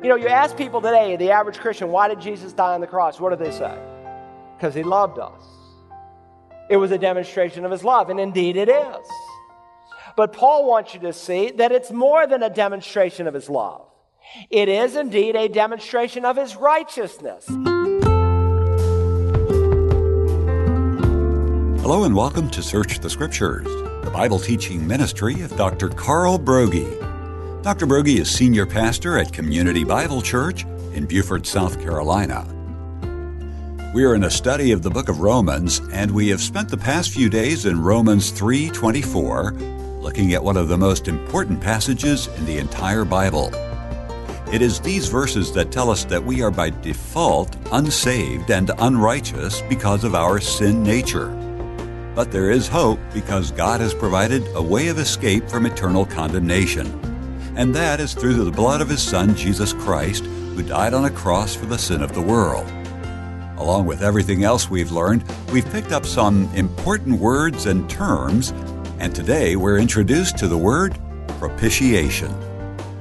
You know, you ask people today, the average Christian, why did Jesus die on the cross? What do they say? Because he loved us. It was a demonstration of his love, and indeed it is. But Paul wants you to see that it's more than a demonstration of his love. It is indeed a demonstration of his righteousness. Hello and welcome to Search the Scriptures, the Bible teaching ministry of Dr. Carl Broggi. Dr. Broggi is senior pastor at Community Bible Church in Beaufort, South Carolina. We are in a study of the book of Romans, and we have spent the past few days in Romans 3:24, looking at one of the most important passages in the entire Bible. It is these verses that tell us that we are by default unsaved and unrighteous because of our sin nature. But there is hope because God has provided a way of escape from eternal condemnation. And that is through the blood of His Son, Jesus Christ, who died on a cross for the sin of the world. Along with everything else we've learned, we've picked up some important words and terms, and today we're introduced to the word propitiation.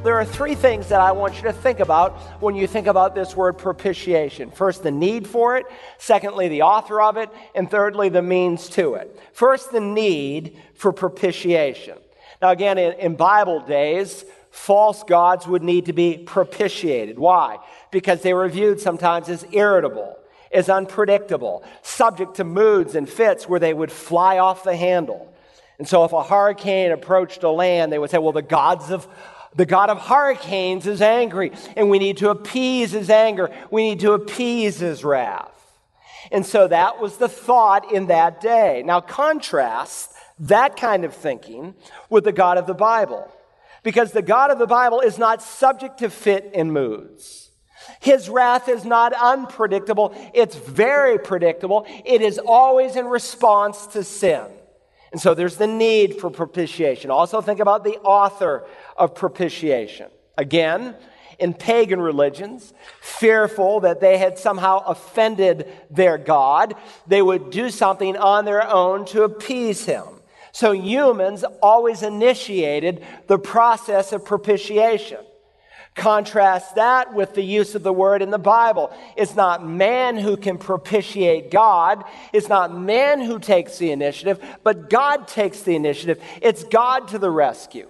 There are three things that I want you to think about when you think about this word propitiation. First, the need for it. Secondly, the author of it. And thirdly, the means to it. First, the need for propitiation. Now, again, in, in Bible days, false gods would need to be propitiated. Why? Because they were viewed sometimes as irritable, as unpredictable, subject to moods and fits where they would fly off the handle. And so, if a hurricane approached a land, they would say, well, the gods of the God of hurricanes is angry, and we need to appease his anger. We need to appease his wrath. And so that was the thought in that day. Now, contrast that kind of thinking with the God of the Bible. Because the God of the Bible is not subject to fit and moods. His wrath is not unpredictable, it's very predictable. It is always in response to sin. And so there's the need for propitiation. Also, think about the author of propitiation. Again, in pagan religions, fearful that they had somehow offended their God, they would do something on their own to appease him. So humans always initiated the process of propitiation. Contrast that with the use of the word in the Bible. It's not man who can propitiate God. It's not man who takes the initiative, but God takes the initiative. It's God to the rescue.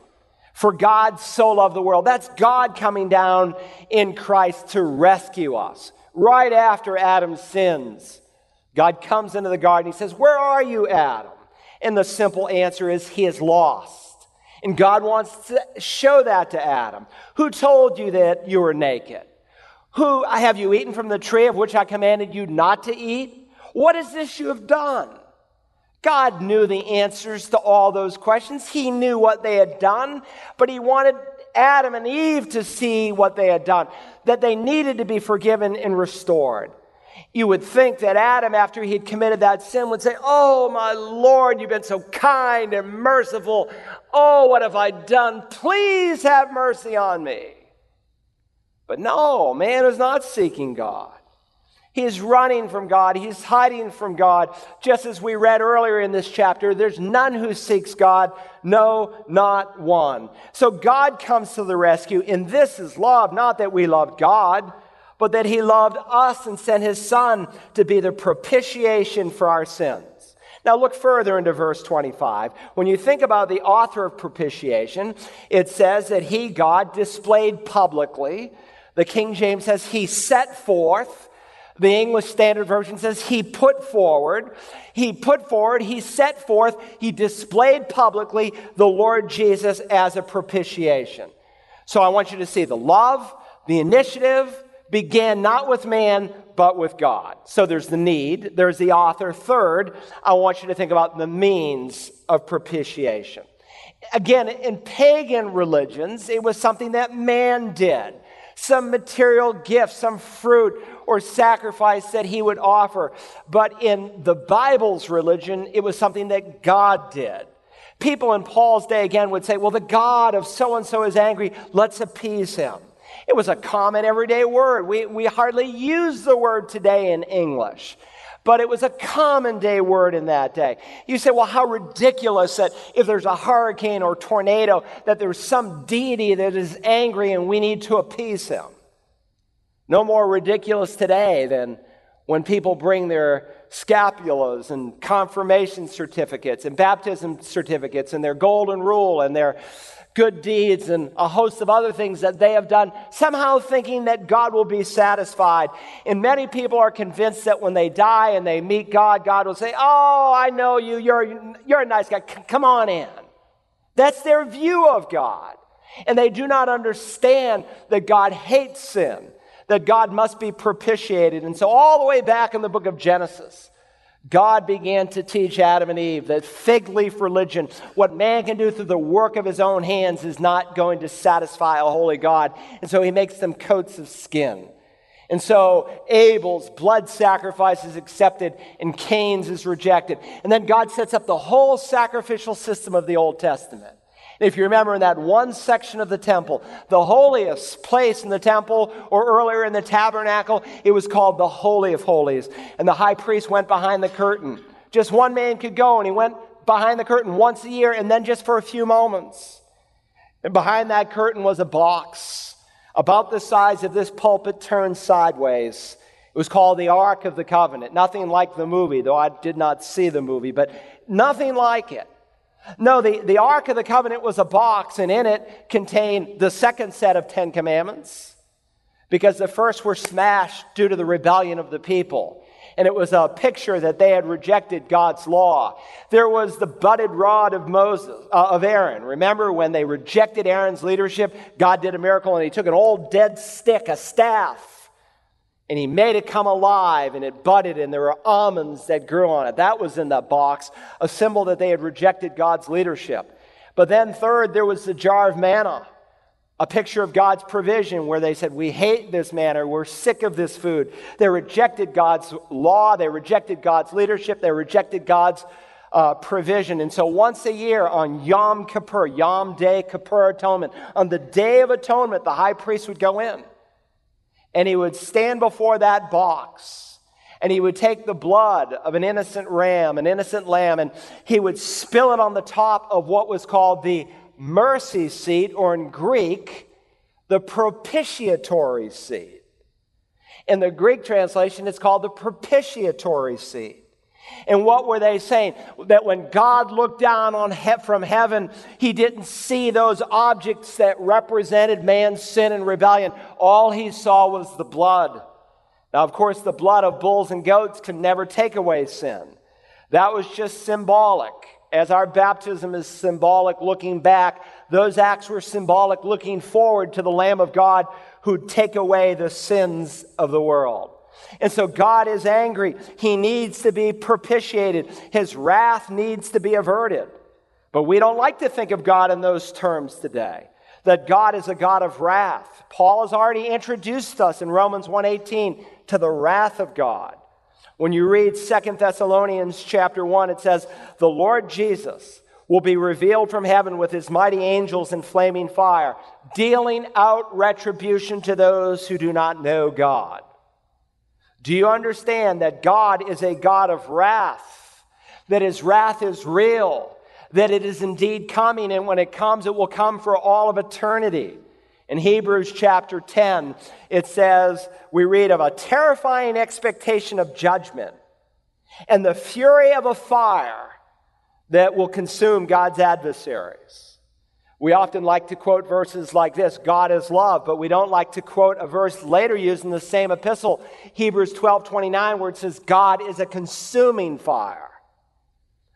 For God so loved the world. That's God coming down in Christ to rescue us. Right after Adam sins, God comes into the garden. He says, Where are you, Adam? And the simple answer is, He is lost. And God wants to show that to Adam. Who told you that you were naked? Who have you eaten from the tree of which I commanded you not to eat? What is this you have done? God knew the answers to all those questions. He knew what they had done, but he wanted Adam and Eve to see what they had done, that they needed to be forgiven and restored. You would think that Adam, after he had committed that sin, would say, Oh, my Lord, you've been so kind and merciful. Oh, what have I done? Please have mercy on me. But no, man is not seeking God. He is running from God. He's hiding from God. Just as we read earlier in this chapter, there's none who seeks God. No, not one. So God comes to the rescue. And this is love, not that we loved God, but that He loved us and sent His Son to be the propitiation for our sins. Now, look further into verse 25. When you think about the author of propitiation, it says that he, God, displayed publicly. The King James says he set forth. The English Standard Version says he put forward. He put forward, he set forth, he displayed publicly the Lord Jesus as a propitiation. So I want you to see the love, the initiative began not with man, but with God. So there's the need, there's the author. Third, I want you to think about the means of propitiation. Again, in pagan religions, it was something that man did. Some material gift, some fruit or sacrifice that he would offer. But in the Bible's religion, it was something that God did. People in Paul's day again would say, well, the God of so and so is angry, let's appease him. It was a common everyday word. We, we hardly use the word today in English, but it was a common day word in that day. You say, well, how ridiculous that if there's a hurricane or tornado, that there's some deity that is angry and we need to appease him. No more ridiculous today than when people bring their scapulars and confirmation certificates and baptism certificates and their golden rule and their good deeds and a host of other things that they have done, somehow thinking that God will be satisfied. And many people are convinced that when they die and they meet God, God will say, Oh, I know you. You're, you're a nice guy. C- come on in. That's their view of God. And they do not understand that God hates sin that God must be propitiated. And so, all the way back in the book of Genesis, God began to teach Adam and Eve that fig leaf religion, what man can do through the work of his own hands, is not going to satisfy a holy God. And so he makes them coats of skin. And so Abel's blood sacrifice is accepted and Cain's is rejected. And then God sets up the whole sacrificial system of the Old Testament. If you remember in that one section of the temple, the holiest place in the temple, or earlier in the tabernacle, it was called the Holy of Holies. And the high priest went behind the curtain. Just one man could go, and he went behind the curtain once a year and then just for a few moments. And behind that curtain was a box about the size of this pulpit turned sideways. It was called the Ark of the Covenant. Nothing like the movie, though I did not see the movie, but nothing like it. No, the, the Ark of the Covenant was a box, and in it contained the second set of Ten Commandments, because the first were smashed due to the rebellion of the people. And it was a picture that they had rejected God's law. There was the budded rod of Moses, uh, of Aaron. Remember when they rejected Aaron's leadership? God did a miracle and he took an old dead stick, a staff, and he made it come alive and it budded and there were almonds that grew on it. That was in that box, a symbol that they had rejected God's leadership. But then, third, there was the jar of manna, a picture of God's provision where they said, We hate this manna, we're sick of this food. They rejected God's law, they rejected God's leadership, they rejected God's uh, provision. And so once a year on Yom Kippur, Yom Day Kippur Atonement, on the Day of Atonement, the high priest would go in and he would stand before that box and he would take the blood of an innocent ram, an innocent lamb, and he would spill it on the top of what was called the mercy seat, or in Greek, the propitiatory seat. In the Greek translation, it's called the propitiatory seat. And what were they saying? That when God looked down on he- from heaven, he didn't see those objects that represented man's sin and rebellion. All he saw was the blood. Now, of course, the blood of bulls and goats can never take away sin. That was just symbolic. As our baptism is symbolic looking back, those acts were symbolic looking forward to the Lamb of God who'd take away the sins of the world. And so God is angry. He needs to be propitiated. His wrath needs to be averted. But we don't like to think of God in those terms today. That God is a God of wrath. Paul has already introduced us in Romans 1:18 to the wrath of God. When you read 2 Thessalonians chapter 1, it says, "The Lord Jesus will be revealed from heaven with his mighty angels in flaming fire, dealing out retribution to those who do not know God." Do you understand that God is a God of wrath? That his wrath is real? That it is indeed coming, and when it comes, it will come for all of eternity. In Hebrews chapter 10, it says, we read of a terrifying expectation of judgment and the fury of a fire that will consume God's adversaries. We often like to quote verses like this God is love, but we don't like to quote a verse later used in the same epistle, Hebrews 12 29, where it says, God is a consuming fire.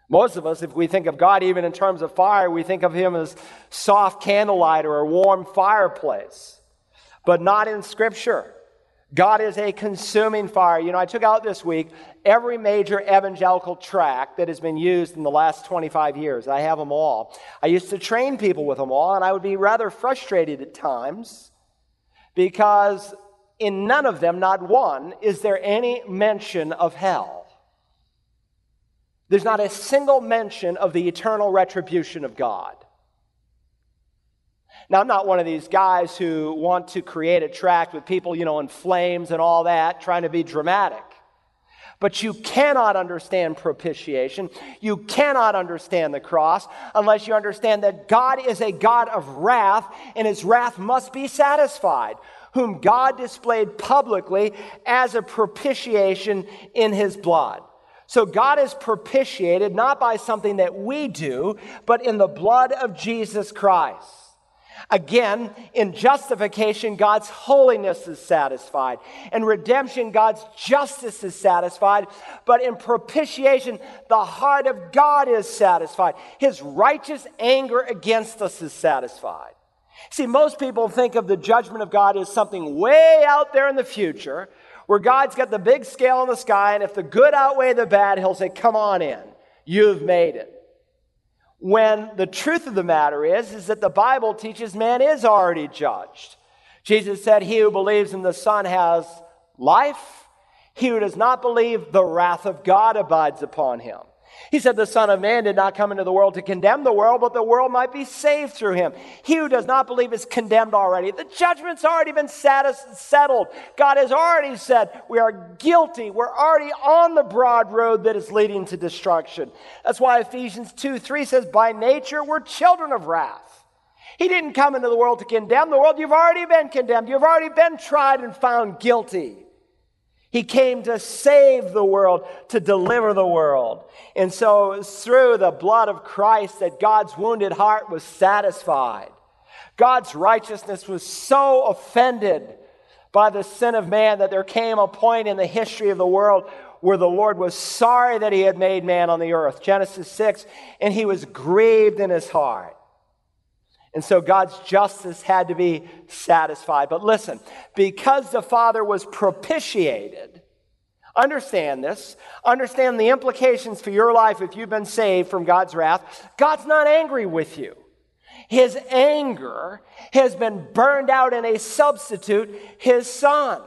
Most of us, if we think of God even in terms of fire, we think of Him as soft candlelight or a warm fireplace, but not in Scripture. God is a consuming fire. You know, I took out this week every major evangelical tract that has been used in the last 25 years. I have them all. I used to train people with them all, and I would be rather frustrated at times because in none of them, not one, is there any mention of hell. There's not a single mention of the eternal retribution of God. Now, I'm not one of these guys who want to create a tract with people, you know, in flames and all that, trying to be dramatic. But you cannot understand propitiation. You cannot understand the cross unless you understand that God is a God of wrath and his wrath must be satisfied, whom God displayed publicly as a propitiation in his blood. So God is propitiated not by something that we do, but in the blood of Jesus Christ. Again, in justification, God's holiness is satisfied. In redemption, God's justice is satisfied. But in propitiation, the heart of God is satisfied. His righteous anger against us is satisfied. See, most people think of the judgment of God as something way out there in the future, where God's got the big scale in the sky, and if the good outweigh the bad, He'll say, Come on in. You've made it when the truth of the matter is is that the bible teaches man is already judged. Jesus said he who believes in the son has life. He who does not believe the wrath of god abides upon him he said, The Son of Man did not come into the world to condemn the world, but the world might be saved through him. He who does not believe is condemned already. The judgment's already been settled. God has already said we are guilty. We're already on the broad road that is leading to destruction. That's why Ephesians 2 3 says, By nature, we're children of wrath. He didn't come into the world to condemn the world. You've already been condemned. You've already been tried and found guilty. He came to save the world, to deliver the world. And so through the blood of Christ that God's wounded heart was satisfied. God's righteousness was so offended by the sin of man that there came a point in the history of the world where the Lord was sorry that he had made man on the earth. Genesis 6, and he was grieved in his heart. And so God's justice had to be satisfied. But listen, because the Father was propitiated, understand this, understand the implications for your life if you've been saved from God's wrath. God's not angry with you. His anger has been burned out in a substitute, his son.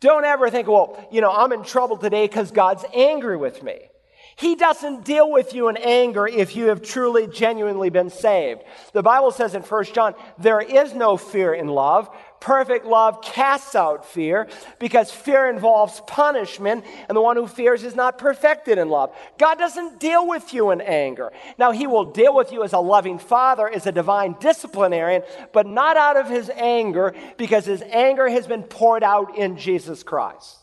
Don't ever think, well, you know, I'm in trouble today because God's angry with me. He doesn't deal with you in anger if you have truly, genuinely been saved. The Bible says in 1 John, there is no fear in love. Perfect love casts out fear because fear involves punishment, and the one who fears is not perfected in love. God doesn't deal with you in anger. Now, He will deal with you as a loving father, as a divine disciplinarian, but not out of His anger because His anger has been poured out in Jesus Christ.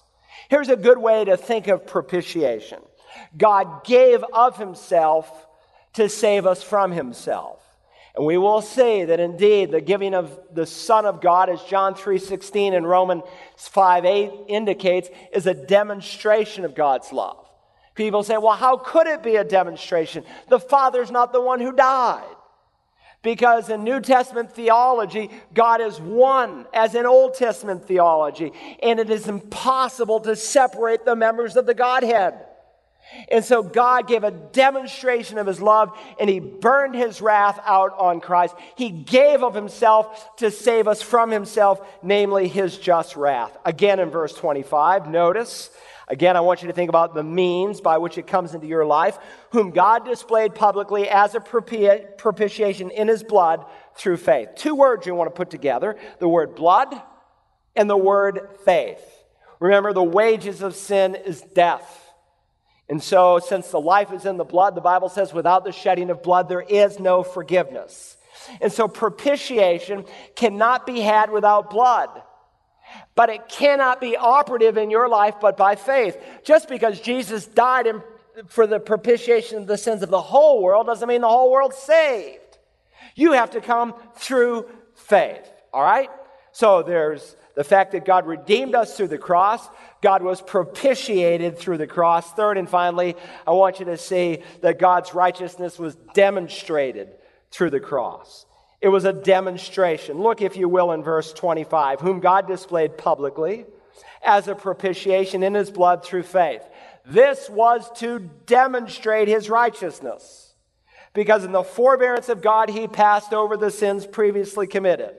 Here's a good way to think of propitiation. God gave of himself to save us from himself. And we will see that indeed the giving of the Son of God, as John 3.16 and Romans 5.8 indicates, is a demonstration of God's love. People say, well, how could it be a demonstration? The Father's not the one who died. Because in New Testament theology, God is one, as in Old Testament theology, and it is impossible to separate the members of the Godhead. And so God gave a demonstration of his love and he burned his wrath out on Christ. He gave of himself to save us from himself, namely his just wrath. Again in verse 25, notice, again, I want you to think about the means by which it comes into your life, whom God displayed publicly as a propitiation in his blood through faith. Two words you want to put together the word blood and the word faith. Remember, the wages of sin is death. And so, since the life is in the blood, the Bible says, without the shedding of blood, there is no forgiveness. And so, propitiation cannot be had without blood. But it cannot be operative in your life but by faith. Just because Jesus died in, for the propitiation of the sins of the whole world doesn't mean the whole world's saved. You have to come through faith. All right? So, there's the fact that God redeemed us through the cross. God was propitiated through the cross. Third and finally, I want you to see that God's righteousness was demonstrated through the cross. It was a demonstration. Look, if you will, in verse 25, whom God displayed publicly as a propitiation in his blood through faith. This was to demonstrate his righteousness. Because in the forbearance of God, he passed over the sins previously committed.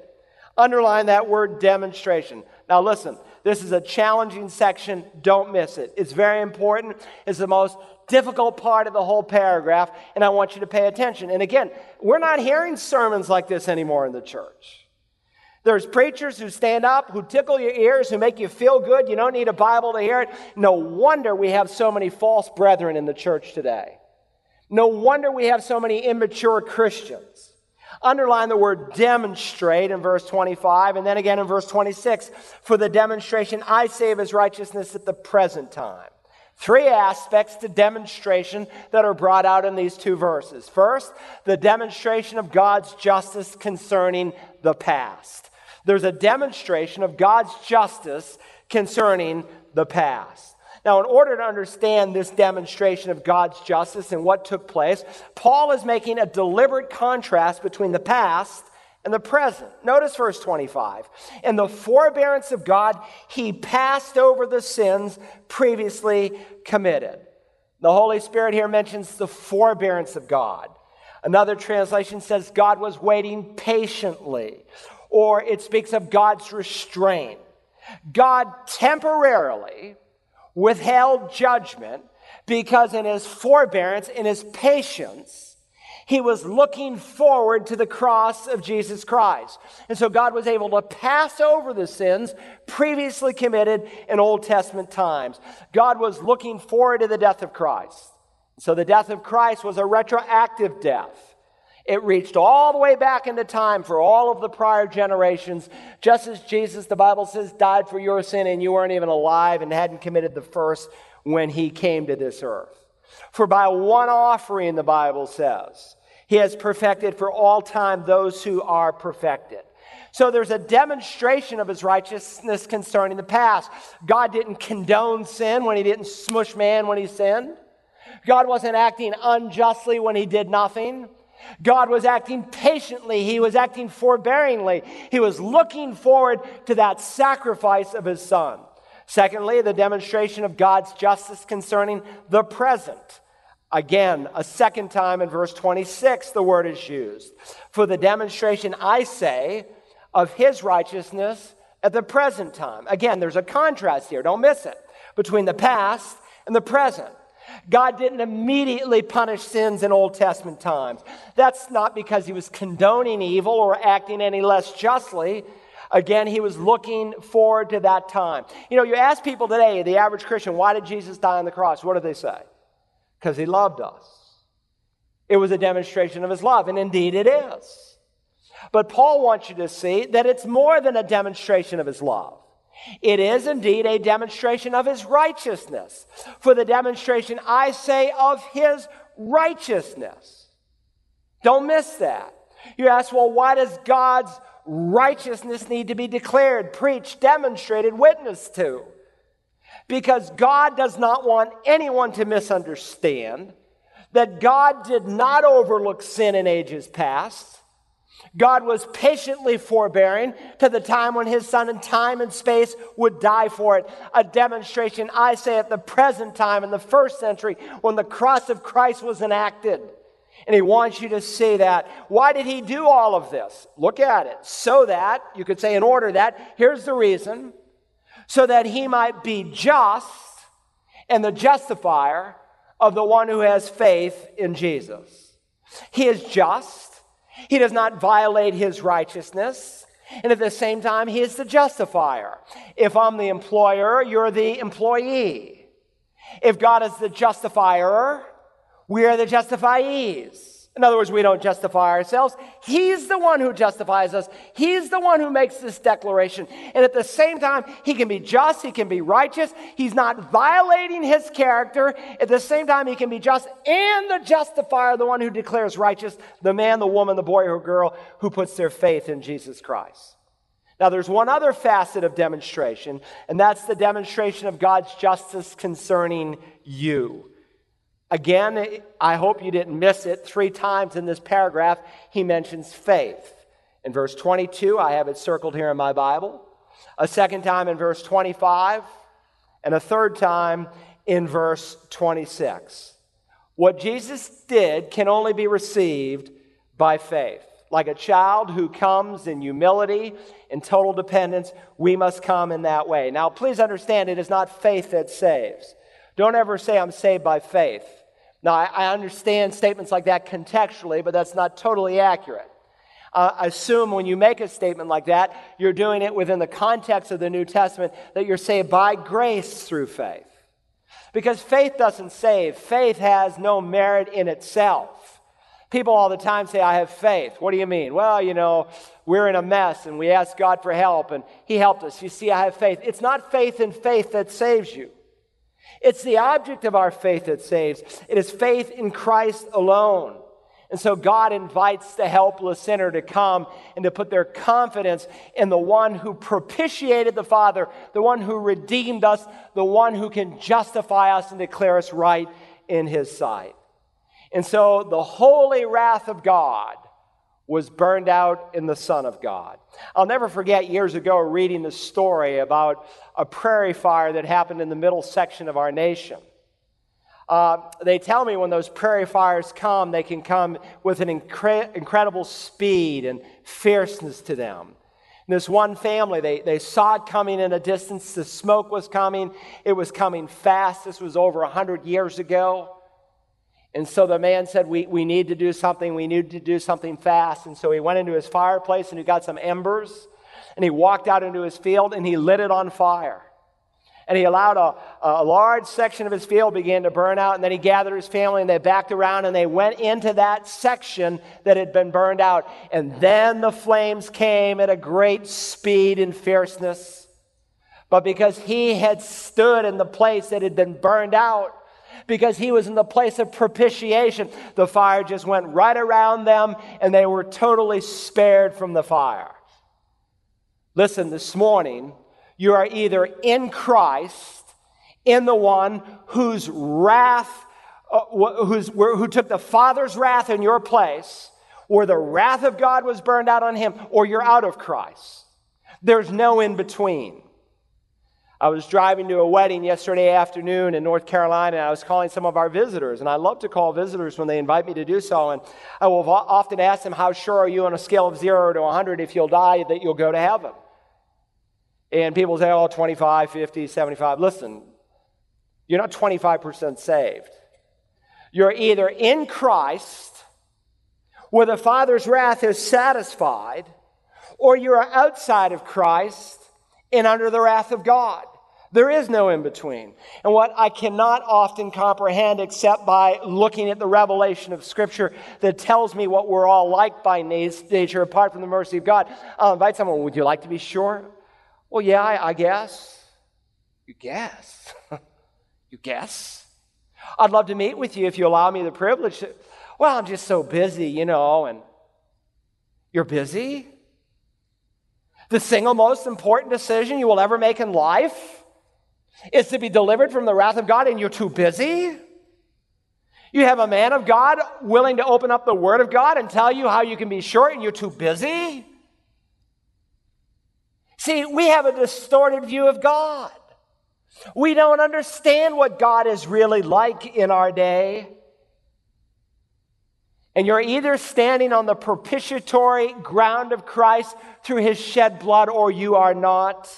Underline that word demonstration. Now, listen, this is a challenging section. Don't miss it. It's very important. It's the most difficult part of the whole paragraph, and I want you to pay attention. And again, we're not hearing sermons like this anymore in the church. There's preachers who stand up, who tickle your ears, who make you feel good. You don't need a Bible to hear it. No wonder we have so many false brethren in the church today. No wonder we have so many immature Christians. Underline the word demonstrate in verse 25, and then again in verse 26 for the demonstration I save his righteousness at the present time. Three aspects to demonstration that are brought out in these two verses. First, the demonstration of God's justice concerning the past. There's a demonstration of God's justice concerning the past. Now, in order to understand this demonstration of God's justice and what took place, Paul is making a deliberate contrast between the past and the present. Notice verse 25. In the forbearance of God, he passed over the sins previously committed. The Holy Spirit here mentions the forbearance of God. Another translation says God was waiting patiently, or it speaks of God's restraint. God temporarily withheld judgment because in his forbearance, in his patience, he was looking forward to the cross of Jesus Christ. And so God was able to pass over the sins previously committed in Old Testament times. God was looking forward to the death of Christ. So the death of Christ was a retroactive death. It reached all the way back into time for all of the prior generations, just as Jesus, the Bible says, died for your sin and you weren't even alive and hadn't committed the first when he came to this earth. For by one offering, the Bible says, he has perfected for all time those who are perfected. So there's a demonstration of his righteousness concerning the past. God didn't condone sin when he didn't smush man when he sinned. God wasn't acting unjustly when he did nothing. God was acting patiently. He was acting forbearingly. He was looking forward to that sacrifice of his son. Secondly, the demonstration of God's justice concerning the present. Again, a second time in verse 26, the word is used. For the demonstration, I say, of his righteousness at the present time. Again, there's a contrast here, don't miss it, between the past and the present. God didn't immediately punish sins in Old Testament times. That's not because he was condoning evil or acting any less justly. Again, he was looking forward to that time. You know, you ask people today, the average Christian, why did Jesus die on the cross? What do they say? Because he loved us. It was a demonstration of his love, and indeed it is. But Paul wants you to see that it's more than a demonstration of his love. It is indeed a demonstration of his righteousness. For the demonstration, I say, of his righteousness. Don't miss that. You ask, well, why does God's righteousness need to be declared, preached, demonstrated, witnessed to. Because God does not want anyone to misunderstand that God did not overlook sin in ages past. God was patiently forbearing to the time when his son in time and space would die for it. A demonstration, I say, at the present time in the first century when the cross of Christ was enacted. And he wants you to see that. Why did he do all of this? Look at it. So that, you could say in order that, here's the reason, so that he might be just and the justifier of the one who has faith in Jesus. He is just. He does not violate his righteousness. And at the same time, he is the justifier. If I'm the employer, you're the employee. If God is the justifier, we are the justifiees. In other words, we don't justify ourselves. He's the one who justifies us. He's the one who makes this declaration. And at the same time, he can be just, he can be righteous. He's not violating his character. At the same time, he can be just and the justifier, the one who declares righteous, the man, the woman, the boy or girl who puts their faith in Jesus Christ. Now, there's one other facet of demonstration, and that's the demonstration of God's justice concerning you. Again, I hope you didn't miss it. Three times in this paragraph, he mentions faith. In verse 22, I have it circled here in my Bible. A second time in verse 25, and a third time in verse 26. What Jesus did can only be received by faith. Like a child who comes in humility and total dependence, we must come in that way. Now, please understand, it is not faith that saves. Don't ever say, I'm saved by faith. Now, I understand statements like that contextually, but that's not totally accurate. Uh, assume when you make a statement like that, you're doing it within the context of the New Testament, that you're saved by grace through faith. Because faith doesn't save, faith has no merit in itself. People all the time say, I have faith. What do you mean? Well, you know, we're in a mess and we ask God for help and He helped us. You see, I have faith. It's not faith in faith that saves you, it's the object of our faith that saves. It is faith in Christ alone. And so God invites the helpless sinner to come and to put their confidence in the one who propitiated the Father, the one who redeemed us, the one who can justify us and declare us right in his sight. And so the holy wrath of God was burned out in the Son of God. I'll never forget years ago reading the story about a prairie fire that happened in the middle section of our nation. Uh, they tell me when those prairie fires come, they can come with an incre- incredible speed and fierceness to them. And this one family, they, they saw it coming in a distance. The smoke was coming. It was coming fast. This was over 100 years ago. And so the man said, we, we need to do something. We need to do something fast. And so he went into his fireplace and he got some embers and he walked out into his field and he lit it on fire. And he allowed a, a large section of his field began to burn out. And then he gathered his family and they backed around and they went into that section that had been burned out. And then the flames came at a great speed and fierceness. But because he had stood in the place that had been burned out, because he was in the place of propitiation, the fire just went right around them and they were totally spared from the fire. Listen, this morning, you are either in Christ, in the one whose wrath, uh, who took the Father's wrath in your place, or the wrath of God was burned out on him, or you're out of Christ. There's no in between. I was driving to a wedding yesterday afternoon in North Carolina, and I was calling some of our visitors. And I love to call visitors when they invite me to do so. And I will often ask them, How sure are you on a scale of zero to 100 if you'll die that you'll go to heaven? And people say, oh, 25, 50, 75. Listen, you're not 25% saved. You're either in Christ, where the Father's wrath is satisfied, or you are outside of Christ and under the wrath of God. There is no in between. And what I cannot often comprehend except by looking at the revelation of Scripture that tells me what we're all like by nature apart from the mercy of God. I'll invite someone, would you like to be sure? Well, yeah, I, I guess. You guess. you guess. I'd love to meet with you if you allow me the privilege. To, well, I'm just so busy, you know, and you're busy? The single most important decision you will ever make in life is to be delivered from the wrath of God, and you're too busy? You have a man of God willing to open up the Word of God and tell you how you can be sure, and you're too busy? See, we have a distorted view of God. We don't understand what God is really like in our day. And you're either standing on the propitiatory ground of Christ through his shed blood or you are not.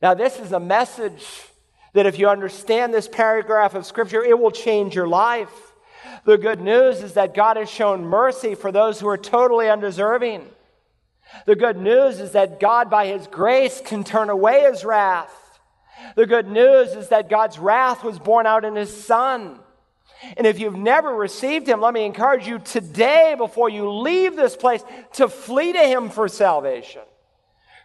Now, this is a message that if you understand this paragraph of Scripture, it will change your life. The good news is that God has shown mercy for those who are totally undeserving. The good news is that God, by His grace, can turn away His wrath. The good news is that God's wrath was borne out in His Son. And if you've never received Him, let me encourage you today, before you leave this place, to flee to Him for salvation.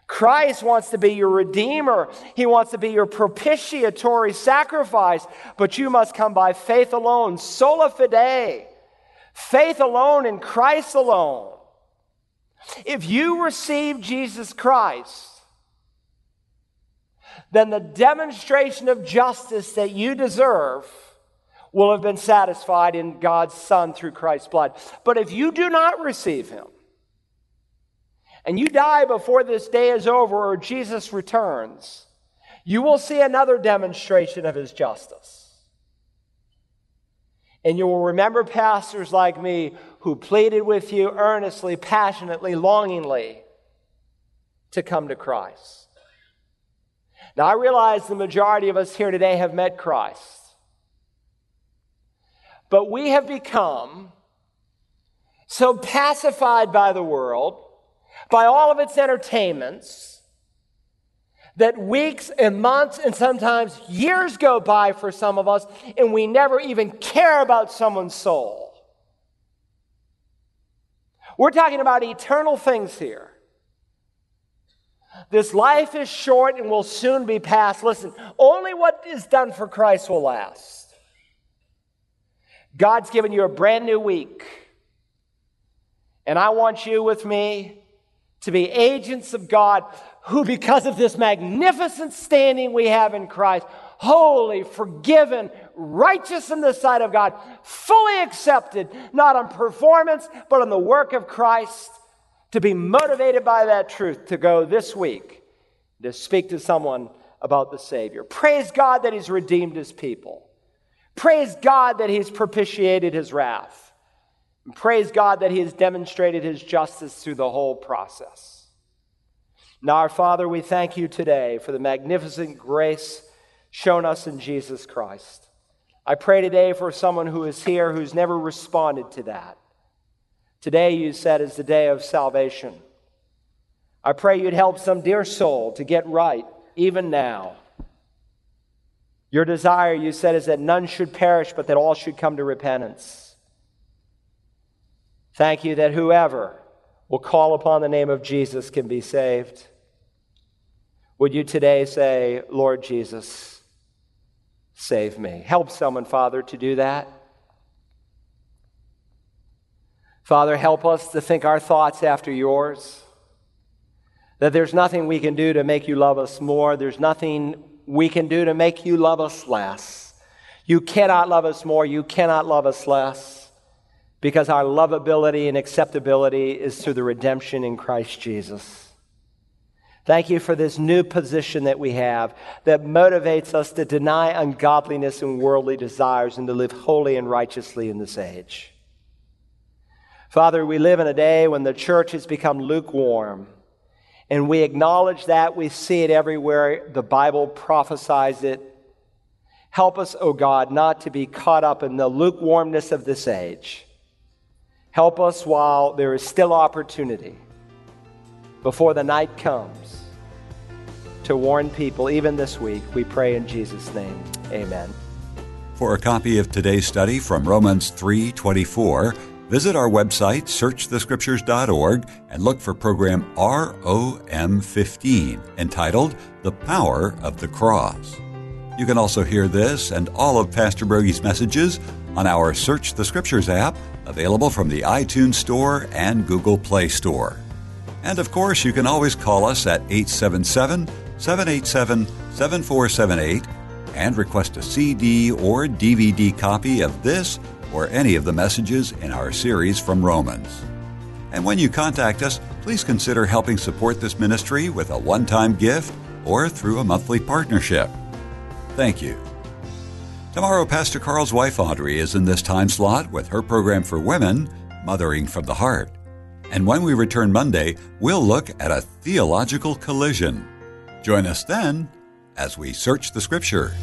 Christ wants to be your redeemer. He wants to be your propitiatory sacrifice, but you must come by faith alone, sola fide, faith alone in Christ alone. If you receive Jesus Christ, then the demonstration of justice that you deserve will have been satisfied in God's Son through Christ's blood. But if you do not receive Him, and you die before this day is over or Jesus returns, you will see another demonstration of His justice. And you will remember pastors like me who pleaded with you earnestly, passionately, longingly to come to Christ. Now, I realize the majority of us here today have met Christ. But we have become so pacified by the world, by all of its entertainments, that weeks and months and sometimes years go by for some of us, and we never even care about someone's soul. We're talking about eternal things here. This life is short and will soon be past. Listen, only what is done for Christ will last. God's given you a brand new week. And I want you with me to be agents of God who, because of this magnificent standing we have in Christ, holy, forgiven, righteous in the sight of God, fully accepted, not on performance, but on the work of Christ, to be motivated by that truth to go this week to speak to someone about the Savior. Praise God that He's redeemed His people. Praise God that He's propitiated His wrath. And praise God that He has demonstrated His justice through the whole process. Now, our Father, we thank you today for the magnificent grace shown us in Jesus Christ. I pray today for someone who is here who's never responded to that. Today, you said, is the day of salvation. I pray you'd help some dear soul to get right, even now. Your desire, you said, is that none should perish, but that all should come to repentance. Thank you that whoever will call upon the name of Jesus can be saved. Would you today say, Lord Jesus, save me? Help someone, Father, to do that. Father, help us to think our thoughts after yours. That there's nothing we can do to make you love us more. There's nothing we can do to make you love us less. You cannot love us more. You cannot love us less because our lovability and acceptability is through the redemption in Christ Jesus. Thank you for this new position that we have that motivates us to deny ungodliness and worldly desires and to live holy and righteously in this age. Father, we live in a day when the church has become lukewarm. And we acknowledge that. We see it everywhere. The Bible prophesies it. Help us, O oh God, not to be caught up in the lukewarmness of this age. Help us while there is still opportunity before the night comes to warn people, even this week. We pray in Jesus' name. Amen. For a copy of today's study from Romans 324, Visit our website, searchthescriptures.org, and look for program ROM15 entitled The Power of the Cross. You can also hear this and all of Pastor Broggi's messages on our Search the Scriptures app, available from the iTunes Store and Google Play Store. And of course, you can always call us at 877 787 7478 and request a CD or DVD copy of this or any of the messages in our series from Romans. And when you contact us, please consider helping support this ministry with a one time gift or through a monthly partnership. Thank you. Tomorrow, Pastor Carl's wife Audrey is in this time slot with her program for women, Mothering from the Heart. And when we return Monday, we'll look at a theological collision. Join us then as we search the Scripture.